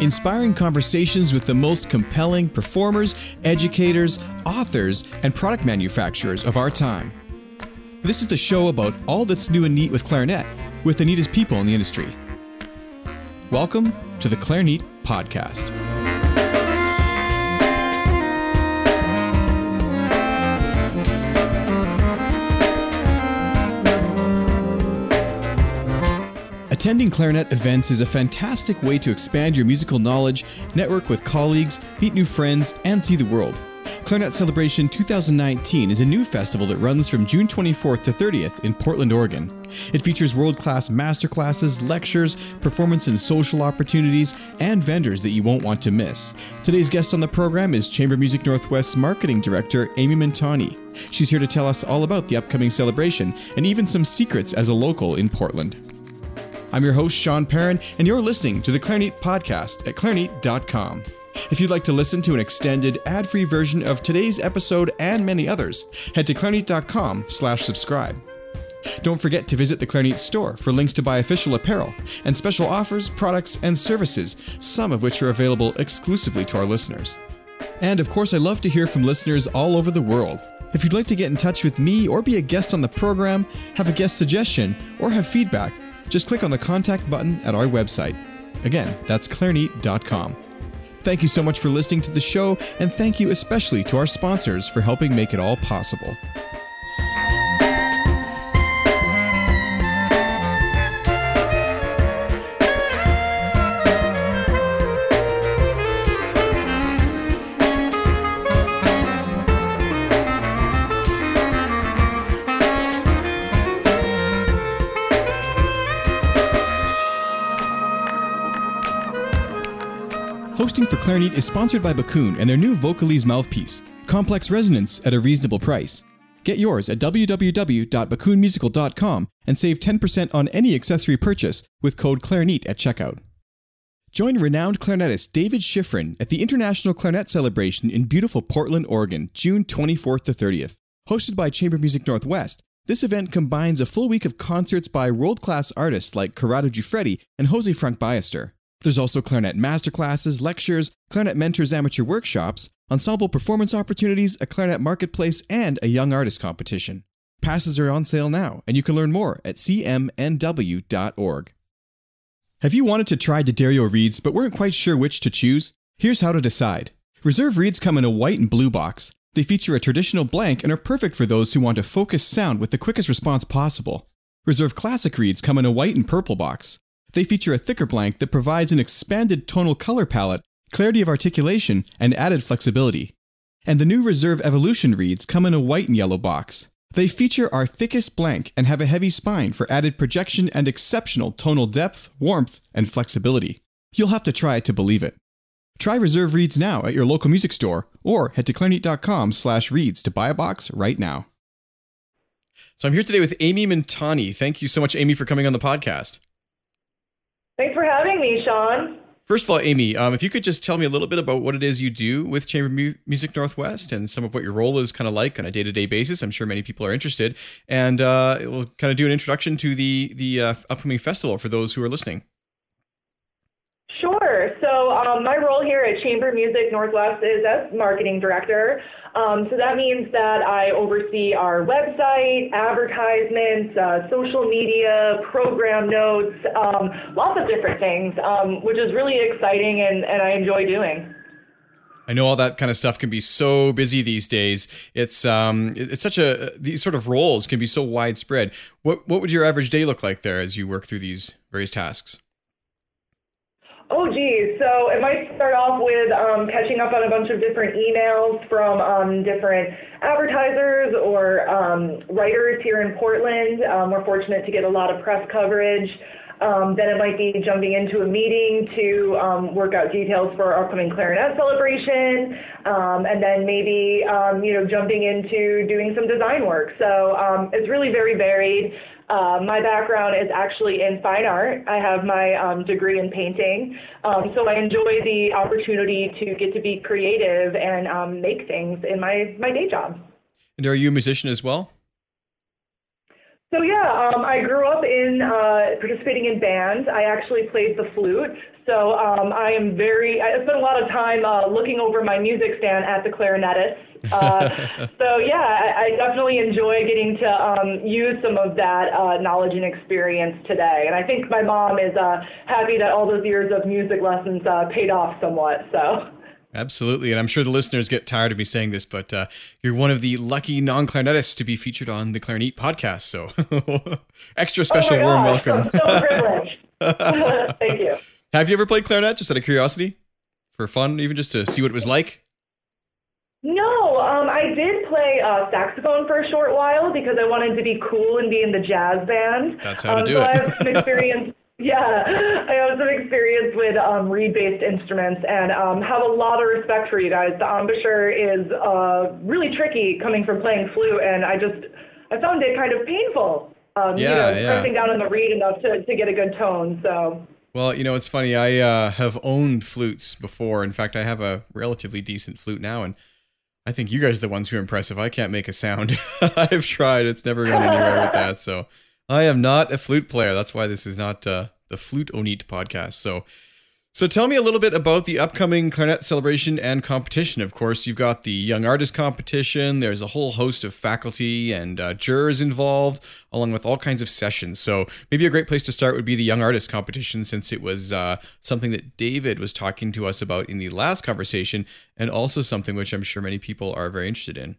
inspiring conversations with the most compelling performers, educators, authors, and product manufacturers of our time. This is the show about all that's new and neat with clarinet, with the neatest people in the industry. Welcome to the Clarinet Podcast. Attending clarinet events is a fantastic way to expand your musical knowledge, network with colleagues, meet new friends, and see the world. Clarinet Celebration 2019 is a new festival that runs from June 24th to 30th in Portland, Oregon. It features world class masterclasses, lectures, performance and social opportunities, and vendors that you won't want to miss. Today's guest on the program is Chamber Music Northwest's Marketing Director, Amy Mintani. She's here to tell us all about the upcoming celebration and even some secrets as a local in Portland. I'm your host, Sean Perrin, and you're listening to the Clarinet Podcast at clarinet.com. If you'd like to listen to an extended, ad-free version of today's episode and many others, head to clarinet.com slash subscribe. Don't forget to visit the Clarinet store for links to buy official apparel and special offers, products, and services, some of which are available exclusively to our listeners. And of course, I love to hear from listeners all over the world. If you'd like to get in touch with me or be a guest on the program, have a guest suggestion, or have feedback, just click on the contact button at our website. Again, that's clarinet.com. Thank you so much for listening to the show, and thank you especially to our sponsors for helping make it all possible. Clarinet is sponsored by Backun and their new Vocalise mouthpiece, complex resonance at a reasonable price. Get yours at www.backunmusical.com and save 10% on any accessory purchase with code Clarinet at checkout. Join renowned clarinetist David Schifrin at the International Clarinet Celebration in beautiful Portland, Oregon, June 24th to 30th. Hosted by Chamber Music Northwest, this event combines a full week of concerts by world class artists like Corrado Giuffredi and Jose Franch Ballester. There's also clarinet masterclasses, lectures, clarinet mentors amateur workshops, ensemble performance opportunities, a clarinet marketplace, and a young artist competition. Passes are on sale now, and you can learn more at cmnw.org. Have you wanted to try D'Addario reeds but weren't quite sure which to choose? Here's how to decide. Reserve reeds come in a white and blue box. They feature a traditional blank and are perfect for those who want a focused sound with the quickest response possible. Reserve classic reeds come in a white and purple box. They feature a thicker blank that provides an expanded tonal color palette, clarity of articulation, and added flexibility. And the new Reserve Evolution reeds come in a white and yellow box. They feature our thickest blank and have a heavy spine for added projection and exceptional tonal depth, warmth, and flexibility. You'll have to try it to believe it. Try Reserve Reeds now at your local music store or head to clarinet.com slash reeds to buy a box right now. So I'm here today with Amy Mintani. Thank you so much, Amy, for coming on the podcast. Thanks for having me, Sean. First of all, Amy, um, if you could just tell me a little bit about what it is you do with Chamber Mu- Music Northwest and some of what your role is kind of like on a day to day basis. I'm sure many people are interested, and uh, we'll kind of do an introduction to the the uh, upcoming festival for those who are listening. Um, my role here at Chamber Music Northwest is as marketing director. Um, so that means that I oversee our website, advertisements, uh, social media, program notes, um, lots of different things, um, which is really exciting and, and I enjoy doing. I know all that kind of stuff can be so busy these days. It's um, it's such a these sort of roles can be so widespread. What what would your average day look like there as you work through these various tasks? Oh, geez. So it might start off with um, catching up on a bunch of different emails from um, different advertisers or um, writers here in Portland. Um, we're fortunate to get a lot of press coverage. Um, then it might be jumping into a meeting to um, work out details for our upcoming clarinet celebration, and then maybe you know jumping into doing some design work. So it's really very varied. Uh, my background is actually in fine art. I have my um, degree in painting, um, so I enjoy the opportunity to get to be creative and um, make things in my my day job. And are you a musician as well? So yeah, um, I grew up in uh, participating in bands. I actually played the flute. So um, I am very. I spent a lot of time uh, looking over my music stand at the clarinetist. Uh, so yeah, I, I, definitely enjoy getting to um, use some of that uh, knowledge and experience today. And I think my mom is uh, happy that all those years of music lessons uh, paid off somewhat. So. Absolutely. And I'm sure the listeners get tired of me saying this, but uh, you're one of the lucky non clarinetists to be featured on the Clarinet podcast. So extra special oh warm welcome. I'm so privileged. Thank you. Have you ever played clarinet just out of curiosity? For fun, even just to see what it was like? No, um, I did play uh, saxophone for a short while because I wanted to be cool and be in the jazz band. That's how to um, do so it. I have some experience yeah, I have some experience with um, reed-based instruments and um, have a lot of respect for you guys. The embouchure is uh, really tricky coming from playing flute, and I just I found it kind of painful. Um, yeah, you know, yeah. pressing down on the reed enough to, to get a good tone. So. Well, you know, it's funny. I uh, have owned flutes before. In fact, I have a relatively decent flute now, and I think you guys are the ones who are impressive. I can't make a sound. I've tried; it's never gone anywhere with that. So I am not a flute player. That's why this is not uh, the Flute Onit podcast. So, so tell me a little bit about the upcoming clarinet celebration and competition. Of course, you've got the Young Artist competition. There's a whole host of faculty and uh, jurors involved, along with all kinds of sessions. So maybe a great place to start would be the Young Artist competition, since it was uh, something that David was talking to us about in the last conversation, and also something which I'm sure many people are very interested in.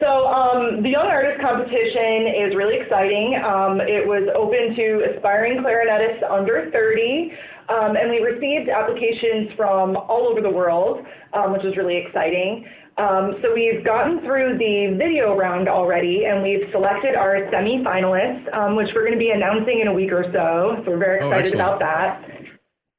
So um, the Young Artist Competition is really exciting. Um, it was open to aspiring clarinetists under 30, um, and we received applications from all over the world, um, which was really exciting. Um, so we've gotten through the video round already, and we've selected our semi-finalists, um, which we're going to be announcing in a week or so. So we're very Oh, excited excellent. about that.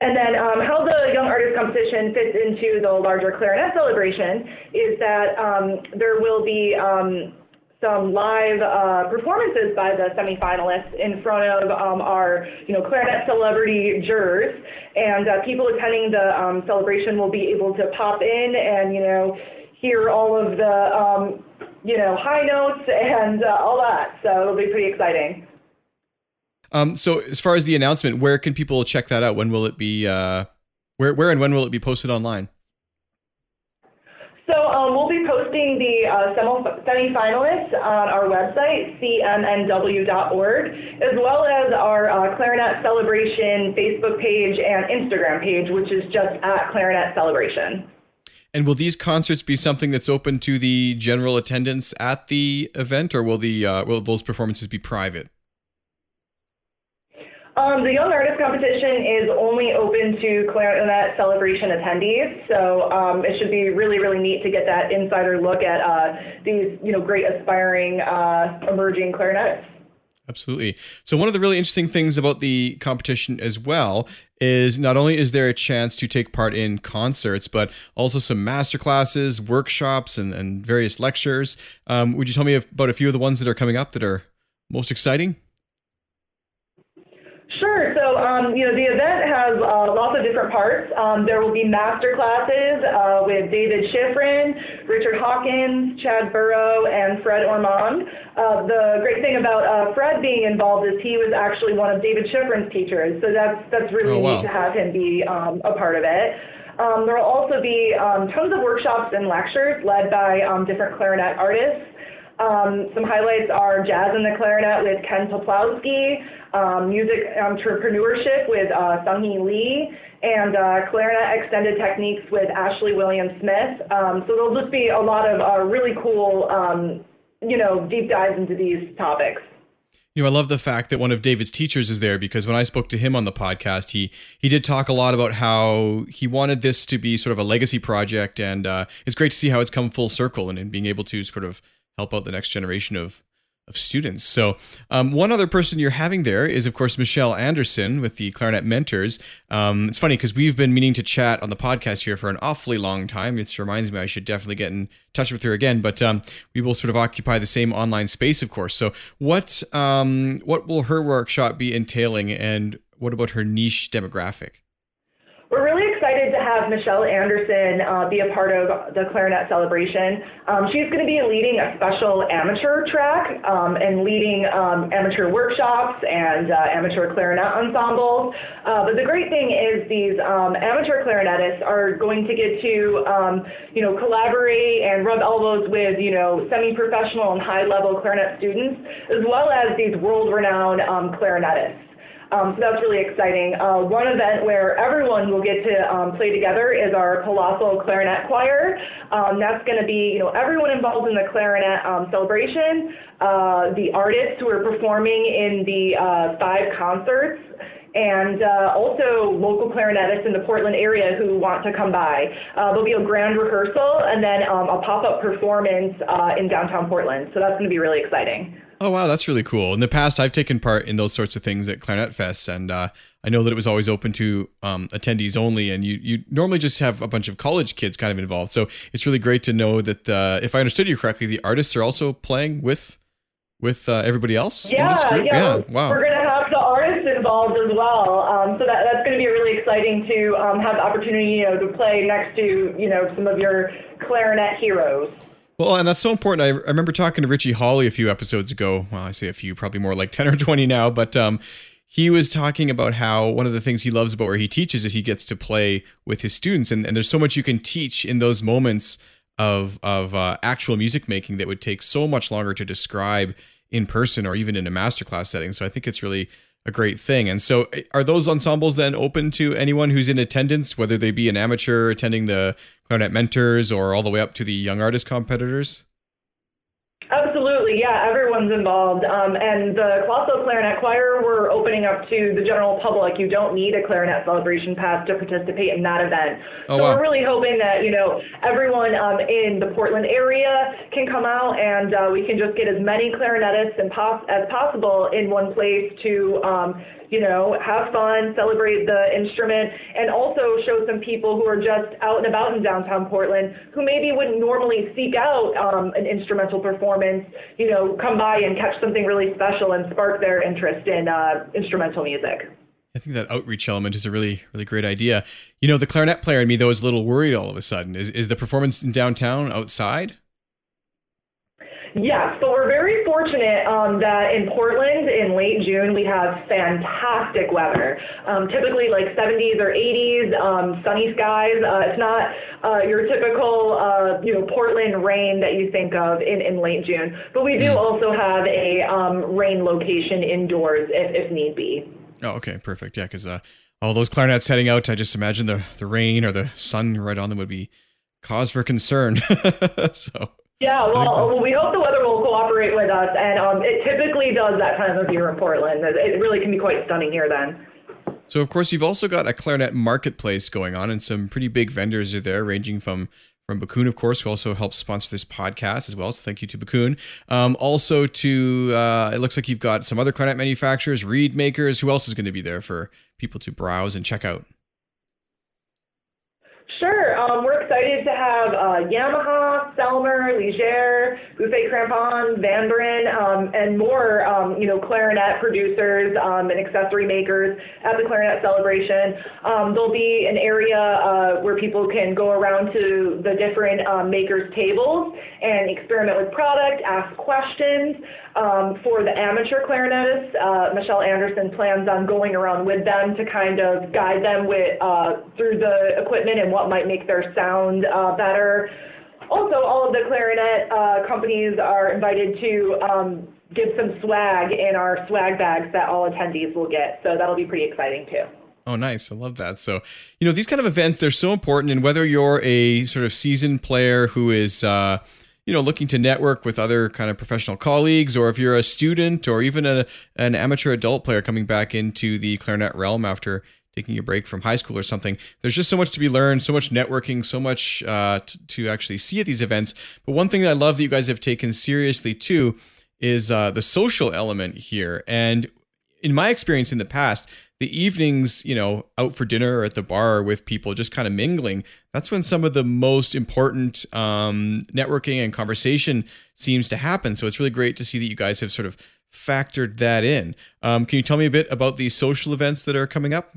And then um, how the Young Artist Competition fits into the larger clarinet celebration is that um, there will be um, some live uh, performances by the semifinalists in front of um, our, you know, clarinet celebrity jurors, and uh, people attending the um, celebration will be able to pop in and, you know, hear all of the, um, you know, high notes and uh, all that. So it'll be pretty exciting. Um, so as far as the announcement, where can people check that out? When will it be? Uh, where, where, and when will it be posted online? So um, we'll be posting the uh, semi- semi-finalists on our website, cmnw.org, as well as our uh, Clarinet Celebration Facebook page and Instagram page, which is just at Clarinet Celebration. And will these concerts be something that's open to the general attendance at the event, or will the uh, will those performances be private? Um, the Young Artist Competition is only open to Clarinet Celebration attendees, so um, it should be really, really neat to get that insider look at uh, these, you know, great aspiring uh, emerging clarinetists. Absolutely. So one of the really interesting things about the competition as well is not only is there a chance to take part in concerts, but also some master classes, workshops, and, and various lectures. Um, would you tell me about a few of the ones that are coming up that are most exciting? Um, you know, the event has uh, lots of different parts. Um, there will be master classes uh, with David Schifrin, Richard Hawkins, Chad Burrow, and Fred Ormand. Uh, the great thing about uh, Fred being involved is he was actually one of David Schifrin's teachers, so that's that's really Oh, wow. neat to have him be um, a part of it. Um, there will also be um, tons of workshops and lectures led by um, different clarinet artists. Um, some highlights are Jazz in the Clarinet with Ken Peplowski, um, Music Entrepreneurship with uh, Seunghee Lee, and uh, Clarinet Extended Techniques with Ashley Williams Smith. Um, so there'll just be a lot of uh, really cool, um, you know, deep dives into these topics. You know, I love the fact that one of David's teachers is there because when I spoke to him on the podcast, he he did talk a lot about how he wanted this to be sort of a legacy project, and uh, it's great to see how it's come full circle and, and being able to sort of help out the next generation of of students. So, um, one other person you're having there is, of course, Michelle Anderson with the Clarinet Mentors. Um, it's funny because we've been meaning to chat on the podcast here for an awfully long time. It reminds me I should definitely get in touch with her again. But um, we will sort of occupy the same online space, of course. So, what um, what will her workshop be entailing, and what about her niche demographic? We're really have Michelle Anderson uh, be a part of the clarinet celebration. Um, she's going to be leading a special amateur track um, and leading um, amateur workshops and uh, amateur clarinet ensembles. Uh, but the great thing is these um, amateur clarinetists are going to get to, um, you know, collaborate and rub elbows with, you know, semi-professional and high-level clarinet students, as well as these world-renowned um, clarinetists. Um, so that's really exciting. Uh, one event where everyone will get to um, play together is our Colossal Clarinet Choir. Um, that's going to be, you know, everyone involved in the clarinet um, celebration, uh, the artists who are performing in the uh, five concerts, and uh, also local clarinetists in the Portland area who want to come by. Uh, there'll be a grand rehearsal and then um, a pop-up performance uh, in downtown Portland. So that's going to be really exciting. Oh wow, that's really cool. In the past, I've taken part in those sorts of things at Clarinet Fest, and uh, I know that it was always open to um, attendees only. And you you normally just have a bunch of college kids kind of involved. So it's really great to know that uh, if I understood you correctly, the artists are also playing with with uh, everybody else. Yeah, yeah, yeah. Wow. We're gonna have the artists involved as well. Um, so that that's gonna be really exciting to um, have the opportunity, you know, to play next to you know some of your clarinet heroes. Well, and that's so important. I, I remember talking to Richie Hawley a few episodes ago. Well, I say a few, probably more like 10 or 20 now, but um, he was talking about how one of the things he loves about where he teaches is he gets to play with his students. And, and there's so much you can teach in those moments of, of uh, actual music making that would take so much longer to describe in person or even in a masterclass setting. So I think it's really a great thing. And so, eh, are those ensembles then open to anyone who's in attendance, whether they be an amateur attending the clarinet mentors or all the way up to the young artist competitors? Absolutely, yeah, everyone's involved. Um, and the Colossal Clarinet Choir, we're opening up to the general public. You don't need a clarinet celebration pass to participate in that event. Oh, so wow. we're really hoping that, you know, everyone um, in the Portland area can come out and uh, we can just get as many clarinetists and pos- as possible in one place to um, you know, have fun, celebrate the instrument, and also show some people who are just out and about in downtown Portland who maybe wouldn't normally seek out um, an instrumental performance, you know, come by and catch something really special and spark their interest in uh, instrumental music. I think that outreach element is a really, really great idea. You know, the clarinet player in me though is a little worried all of a sudden. Is is the performance in downtown outside? Yes, but we're very fortunate um, that in Portland in late June we have fantastic weather. Um, typically like 70s or 80s, um, sunny skies. Uh, it's not uh, your typical uh, you know Portland rain that you think of in, in late June, but we do mm. also have a um, rain location indoors if, if need be. Oh, okay, perfect. Yeah, because uh, all those clarinets heading out, I just imagine the the rain or the sun right on them would be cause for concern. so. Yeah, well, we hope the cooperate with us, and um, it typically does that time of year in Portland. It really can be quite stunning here then. So, of course, you've also got a clarinet marketplace going on, and some pretty big vendors are there, ranging from from Backun, of course, who also helps sponsor this podcast as well. So, thank you to Backun. Um, also, to uh, it looks like you've got some other clarinet manufacturers, reed makers. Who else is going to be there for people to browse and check out? Sure. Um, we're excited to have uh, Yamaha, Selmer, Légère, Buffet Crampon, Van um, and more, um, you know, clarinet producers um, and accessory makers at the Clarinet Celebration. Um, there'll be an area uh, where people can go around to the different um, makers' tables and experiment with product, ask questions. for the amateur clarinetists, uh, Michelle Anderson plans on going around with them to kind of guide them with uh, through the equipment and what might make their sound uh, better. Also, all of the clarinet uh, companies are invited to um, give some swag in our swag bags that all attendees will get. So that'll be pretty exciting too. Oh, nice. I love that. So, you know, these kind of events, they're so important. And whether you're a sort of seasoned player who is, uh, you know, looking to network with other kind of professional colleagues, or if you're a student or even a, an amateur adult player coming back into the clarinet realm after taking a break from high school or something. There's just so much to be learned, so much networking, so much uh, t- to actually see at these events. But one thing that I love that you guys have taken seriously too is uh, the social element here. And in my experience in the past, the evenings, you know, out for dinner or at the bar with people, just kind of mingling, that's when some of the most important um, networking and conversation seems to happen. So it's really great to see that you guys have sort of factored that in. Um, can you tell me a bit about the social events that are coming up?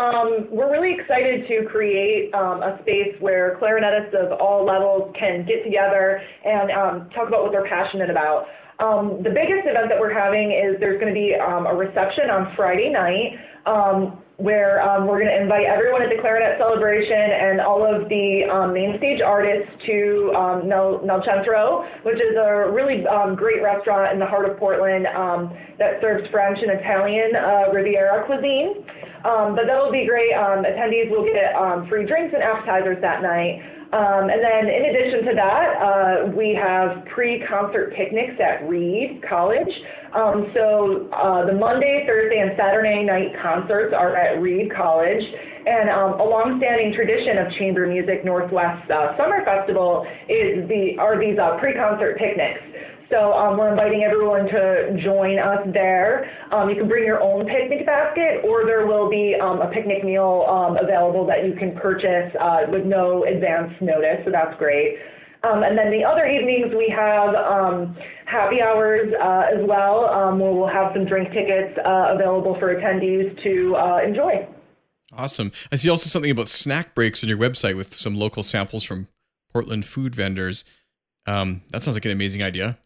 Um, we're really excited to create um, a space where clarinetists of all levels can get together and um, talk about what they're passionate about. Um, the biggest event that we're having is there's going to be um, a reception on Friday night um, where um, we're going to invite everyone at the Clarinet Celebration and all of the um, main stage artists to um, Nel, Centro, which is a really um, great restaurant in the heart of Portland that serves French and Italian uh, Riviera cuisine. Um, but that'll be great. Um, attendees will get um, free drinks and appetizers that night. Um, and then in addition to that, uh, we have pre-concert picnics at Reed College. Um, so uh, the Monday, Thursday, and Saturday night concerts are at Reed College. And um, a longstanding tradition of Chamber Music Northwest uh, Summer Festival is the are these uh, pre-concert picnics. So um, we're inviting everyone to join us there. Um, you can bring your own picnic basket, or there will be um, a picnic meal um, available that you can purchase uh, with no advance notice. So that's great. Um, and then the other evenings we have um, happy hours uh, as well, where we'll have some drink tickets uh, available for attendees to uh, enjoy. Awesome. I see also something about snack breaks on your website with some local samples from Portland food vendors. that sounds like an amazing idea.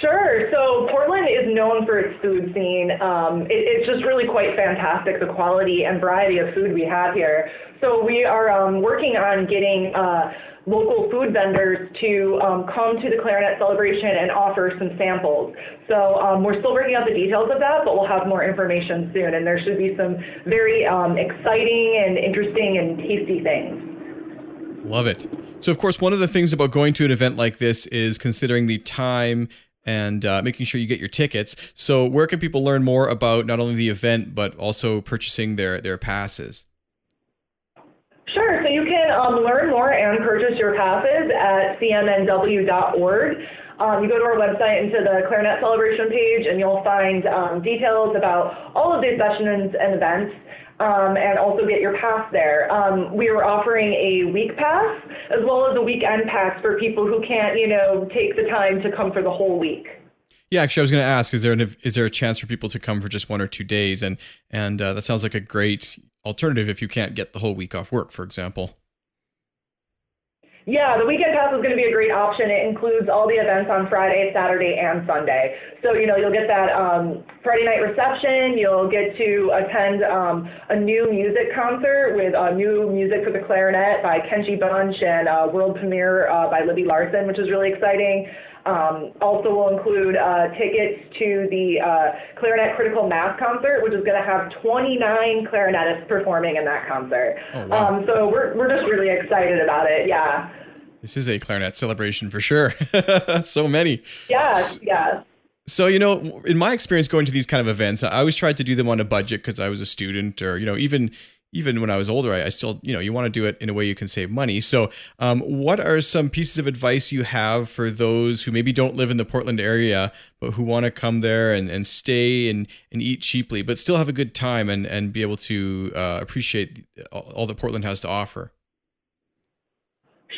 Sure. So Portland is known for its food scene. Um, it, it's just really quite fantastic, the quality and variety of food we have here. So we are um, working on getting uh, local food vendors to um, come to the clarinet celebration and offer some samples. So um, we're still working out the details of that, but we'll have more information soon. And there should be some very um, exciting and interesting and tasty things. Love it. So, of course, one of the things about going to an event like this is considering the time and uh, making sure you get your tickets. So, where can people learn more about not only the event but also purchasing their their passes? Sure. So you can um, learn more and purchase your passes at cmnw.org. Um, you go to our website into the Clarinet Celebration page, and you'll find um, details about all of these sessions and events. Um, and also get your pass there. Um, we are offering a week pass as well as a weekend pass for people who can't, you know, take the time to come for the whole week. Yeah, actually, I was going to ask: is there an, is there a chance for people to come for just one or two days? And and uh, that sounds like a great alternative if you can't get the whole week off work, for example. Yeah, the weekend pass is going to be a great option. It includes all the events on Friday, Saturday, and Sunday. So, you know, you'll get that um, Friday night reception. You'll get to attend um, a new music concert with uh, new music for the clarinet by Kenji Bunch and uh, world premiere uh, by Libby Larsen, which is really exciting. Um, also will include uh, tickets to the uh, Clarinet Critical Mass concert, which is going to have 29 clarinetists performing in that concert. Oh, wow. um, so we're, we're just really excited about it. Yeah. This is a clarinet celebration for sure. so many. Yeah, yeah. So, you know, in my experience going to these kind of events, I always tried to do them on a budget because I was a student or, you know, even even when I was older, I, I, still, you know, you want to do it in a way you can save money. So, um, what are some pieces of advice you have for those who maybe don't live in the Portland area, but who want to come there and, and stay and, and eat cheaply, but still have a good time and, and be able to uh, appreciate all that Portland has to offer?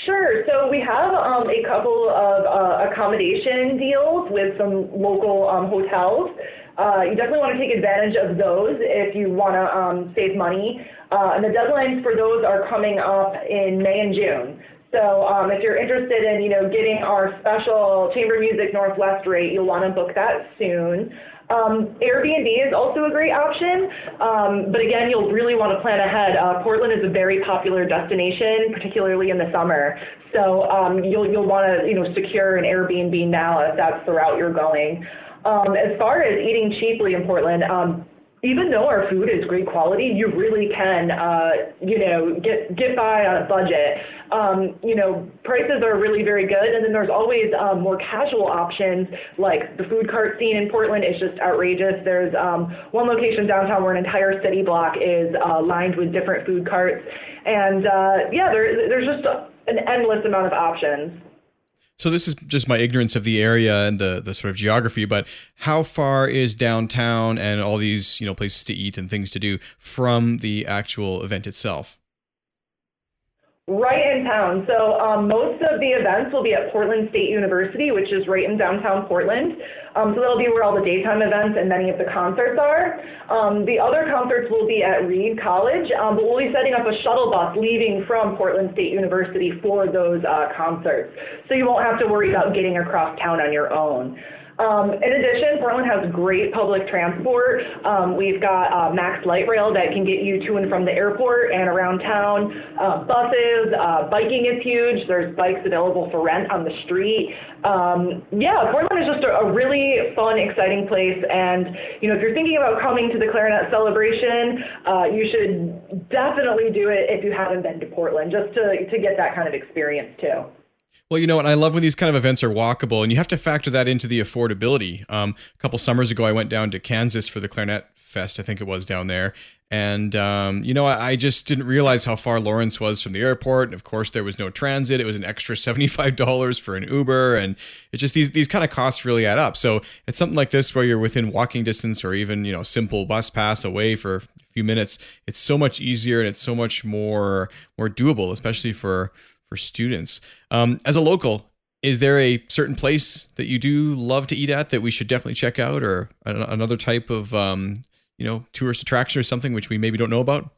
Sure. So we have um, a couple of uh, accommodation deals with some local um, hotels. Uh, you definitely want to take advantage of those if you want to um, save money. Uh, and the deadlines for those are coming up in May and June. So um, if you're interested in, you know, getting our special Chamber Music Northwest rate, you'll want to book that soon. Um, Airbnb is also a great option, um, but again, you'll really want to plan ahead. Uh, Portland is a very popular destination, particularly in the summer. So um, you'll you'll want to you know secure an Airbnb now if that's the route you're going. Um, as far as eating cheaply in Portland, um, even though our food is great quality, you really can, uh, you know, get get by on a budget. Um, you know, prices are really very good, and then there's always um, more casual options like the food cart scene in Portland is just outrageous. There's um, one location downtown where an entire city block is uh, lined with different food carts, and uh, yeah, there, there's just an endless amount of options. So this is just my ignorance of the area and the the sort of geography, but how far is downtown and all these, you know, places to eat and things to do from the actual event itself? Right in town. So um, most of the events will be at Portland State University, which is right in downtown Portland. Um, so that'll be where all the daytime events and many of the concerts are. Um, the other concerts will be at Reed College, um, but we'll be setting up a shuttle bus leaving from Portland State University for those uh, concerts. So you won't have to worry about getting across town on your own. Um, in addition, Portland has great public transport. Um, we've got uh, Max Light Rail that can get you to and from the airport and around town. Uh, buses, uh, biking is huge. There's bikes available for rent on the street. Um, yeah, Portland is just a, a, really fun, exciting place. And you know, if you're thinking about coming to the clarinet celebration, uh, you should definitely do it if you haven't been to Portland, just to to get that kind of experience too. Well, you know, and I love when these kind of events are walkable, and you have to factor that into the affordability. Um, a couple summers ago, I went down to Kansas for the Clarinet Fest, I think it was down there. And, um, you know, I, I, just didn't realize how far Lawrence was from the airport. And of course, there was no transit. It was an extra $75 for an Uber. And it just, these, these kind of costs really add up. So it's something like this where you're within walking distance or even, you know, simple bus pass away for a few minutes. It's so much easier and it's so much more, more doable, especially for, for students. Um, as a local, is there a certain place that you do love to eat at that we should definitely check out, or another type of um, you know tourist attraction or something which we maybe don't know about?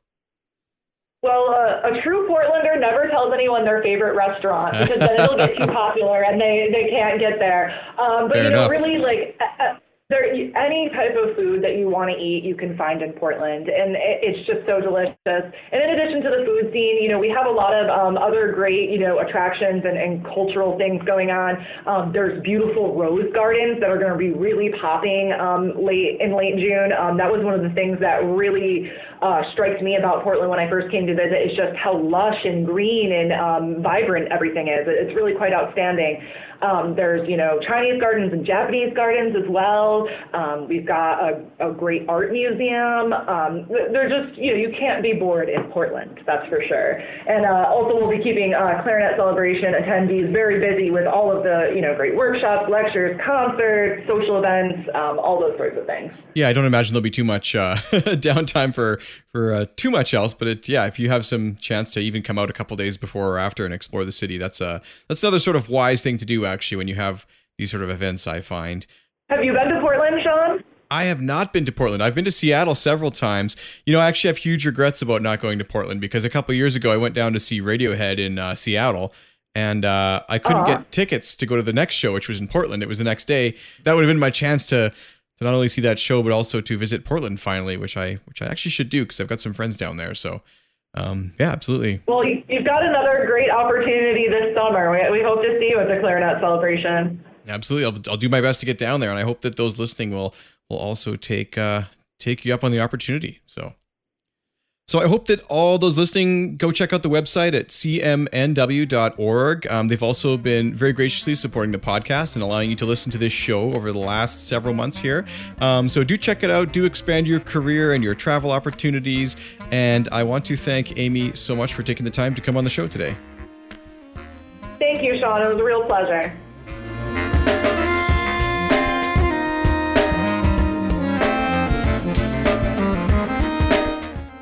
Well, uh, a true Portlander never tells anyone their favorite restaurant because then it'll get too popular and they, they can't get there. Um, but Fair you know, enough. really like. Uh, there, any type of food that you want to eat, you can find in Portland, and it's just so delicious. And in addition to the food scene, you know, we have a lot of um, other great, you know, attractions and, and cultural things going on. Um, there's beautiful rose gardens that are going to be really popping um, late in late June. Um, that was one of the things that really uh, strikes me about Portland when I first came to visit is just how lush and green and um, vibrant everything is. It's really quite outstanding. Um, there's, you know, Chinese gardens and Japanese gardens as well. Um, we've got a, a, great art museum. Um, they're just, you know, you can't be bored in Portland, that's for sure. And uh, also, we'll be keeping uh, Clarinet Celebration attendees very busy with all of the, you know, great workshops, lectures, concerts, social events, um, all those sorts of things. Yeah, I don't imagine there'll be too much uh, downtime for for uh, too much else. But it, yeah, if you have some chance to even come out a couple days before or after and explore the city, that's uh that's another sort of wise thing to do actually when you have these sort of events. I find. Have you been to Sean? I have not been to Portland. I've been to Seattle several times. You know, I actually have huge regrets about not going to Portland because a couple years ago I went down to see Radiohead in uh, Seattle and uh, I couldn't uh-huh. get tickets to go to the next show, which was in Portland. It was the next day. That would have been my chance to to not only see that show but also to visit Portland finally, which I which I actually should do because I've got some friends down there. So um, yeah, absolutely. Well, you've got another great opportunity this summer. We, we hope to see you at the Clarinet celebration. Absolutely, I'll, I'll do my best to get down there, and I hope that those listening will will also take uh, take you up on the opportunity. So so I hope that all those listening go check out the website at cmnw.org. Um, they've also been very graciously supporting the podcast and allowing you to listen to this show over the last several months here. Um, so do check it out. Do expand your career and your travel opportunities. And I want to thank Amy so much for taking the time to come on the show today. Thank you, Sean. It was a real pleasure.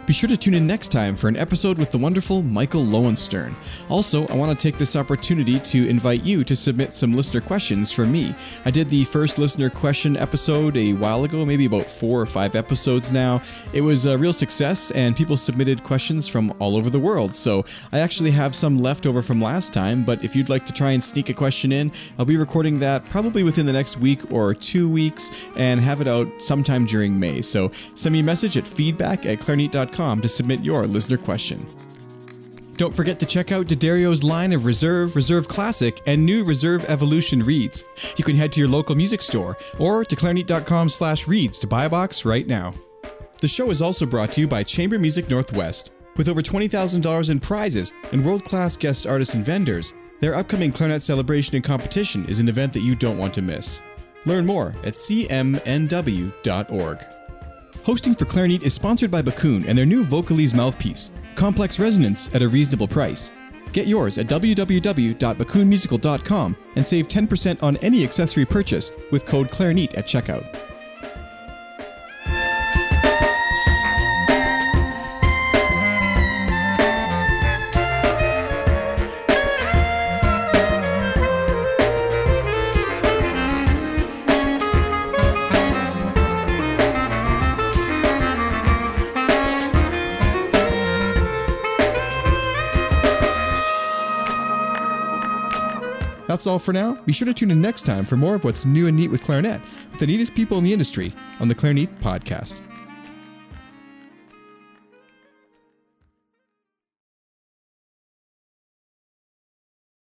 Be sure to tune in next time for an episode with the wonderful Michael Lowenstern. Also, I want to take this opportunity to invite you to submit some listener questions for me. I did the first listener question episode a while ago, maybe about four or five episodes now. It was a real success, and people submitted questions from all over the world. So I actually have some left over from last time, but if you'd like to try and sneak a question in, I'll be recording that probably within the next week or two weeks and have it out sometime during May. So send me a message at feedback at clarinet.com to submit your listener question. Don't forget to check out D'Addario's line of Reserve, Reserve Classic, and new Reserve Evolution reeds. You can head to your local music store or to clarinet.com slash reeds to buy a box right now. The show is also brought to you by Chamber Music Northwest. With over $20,000 in prizes and world-class guest artists and vendors, their upcoming clarinet celebration and competition is an event that you don't want to miss. Learn more at cmnw.org. Hosting for Clarinet is sponsored by Backun and their new Vocalise mouthpiece, complex resonance at a reasonable price. Get yours at www.backunmusical.com and save 10% on any accessory purchase with code Clarinet at checkout. That's all for now. Be sure to tune in next time for more of what's new and neat with clarinet with the neatest people in the industry on the Clarinet Podcast.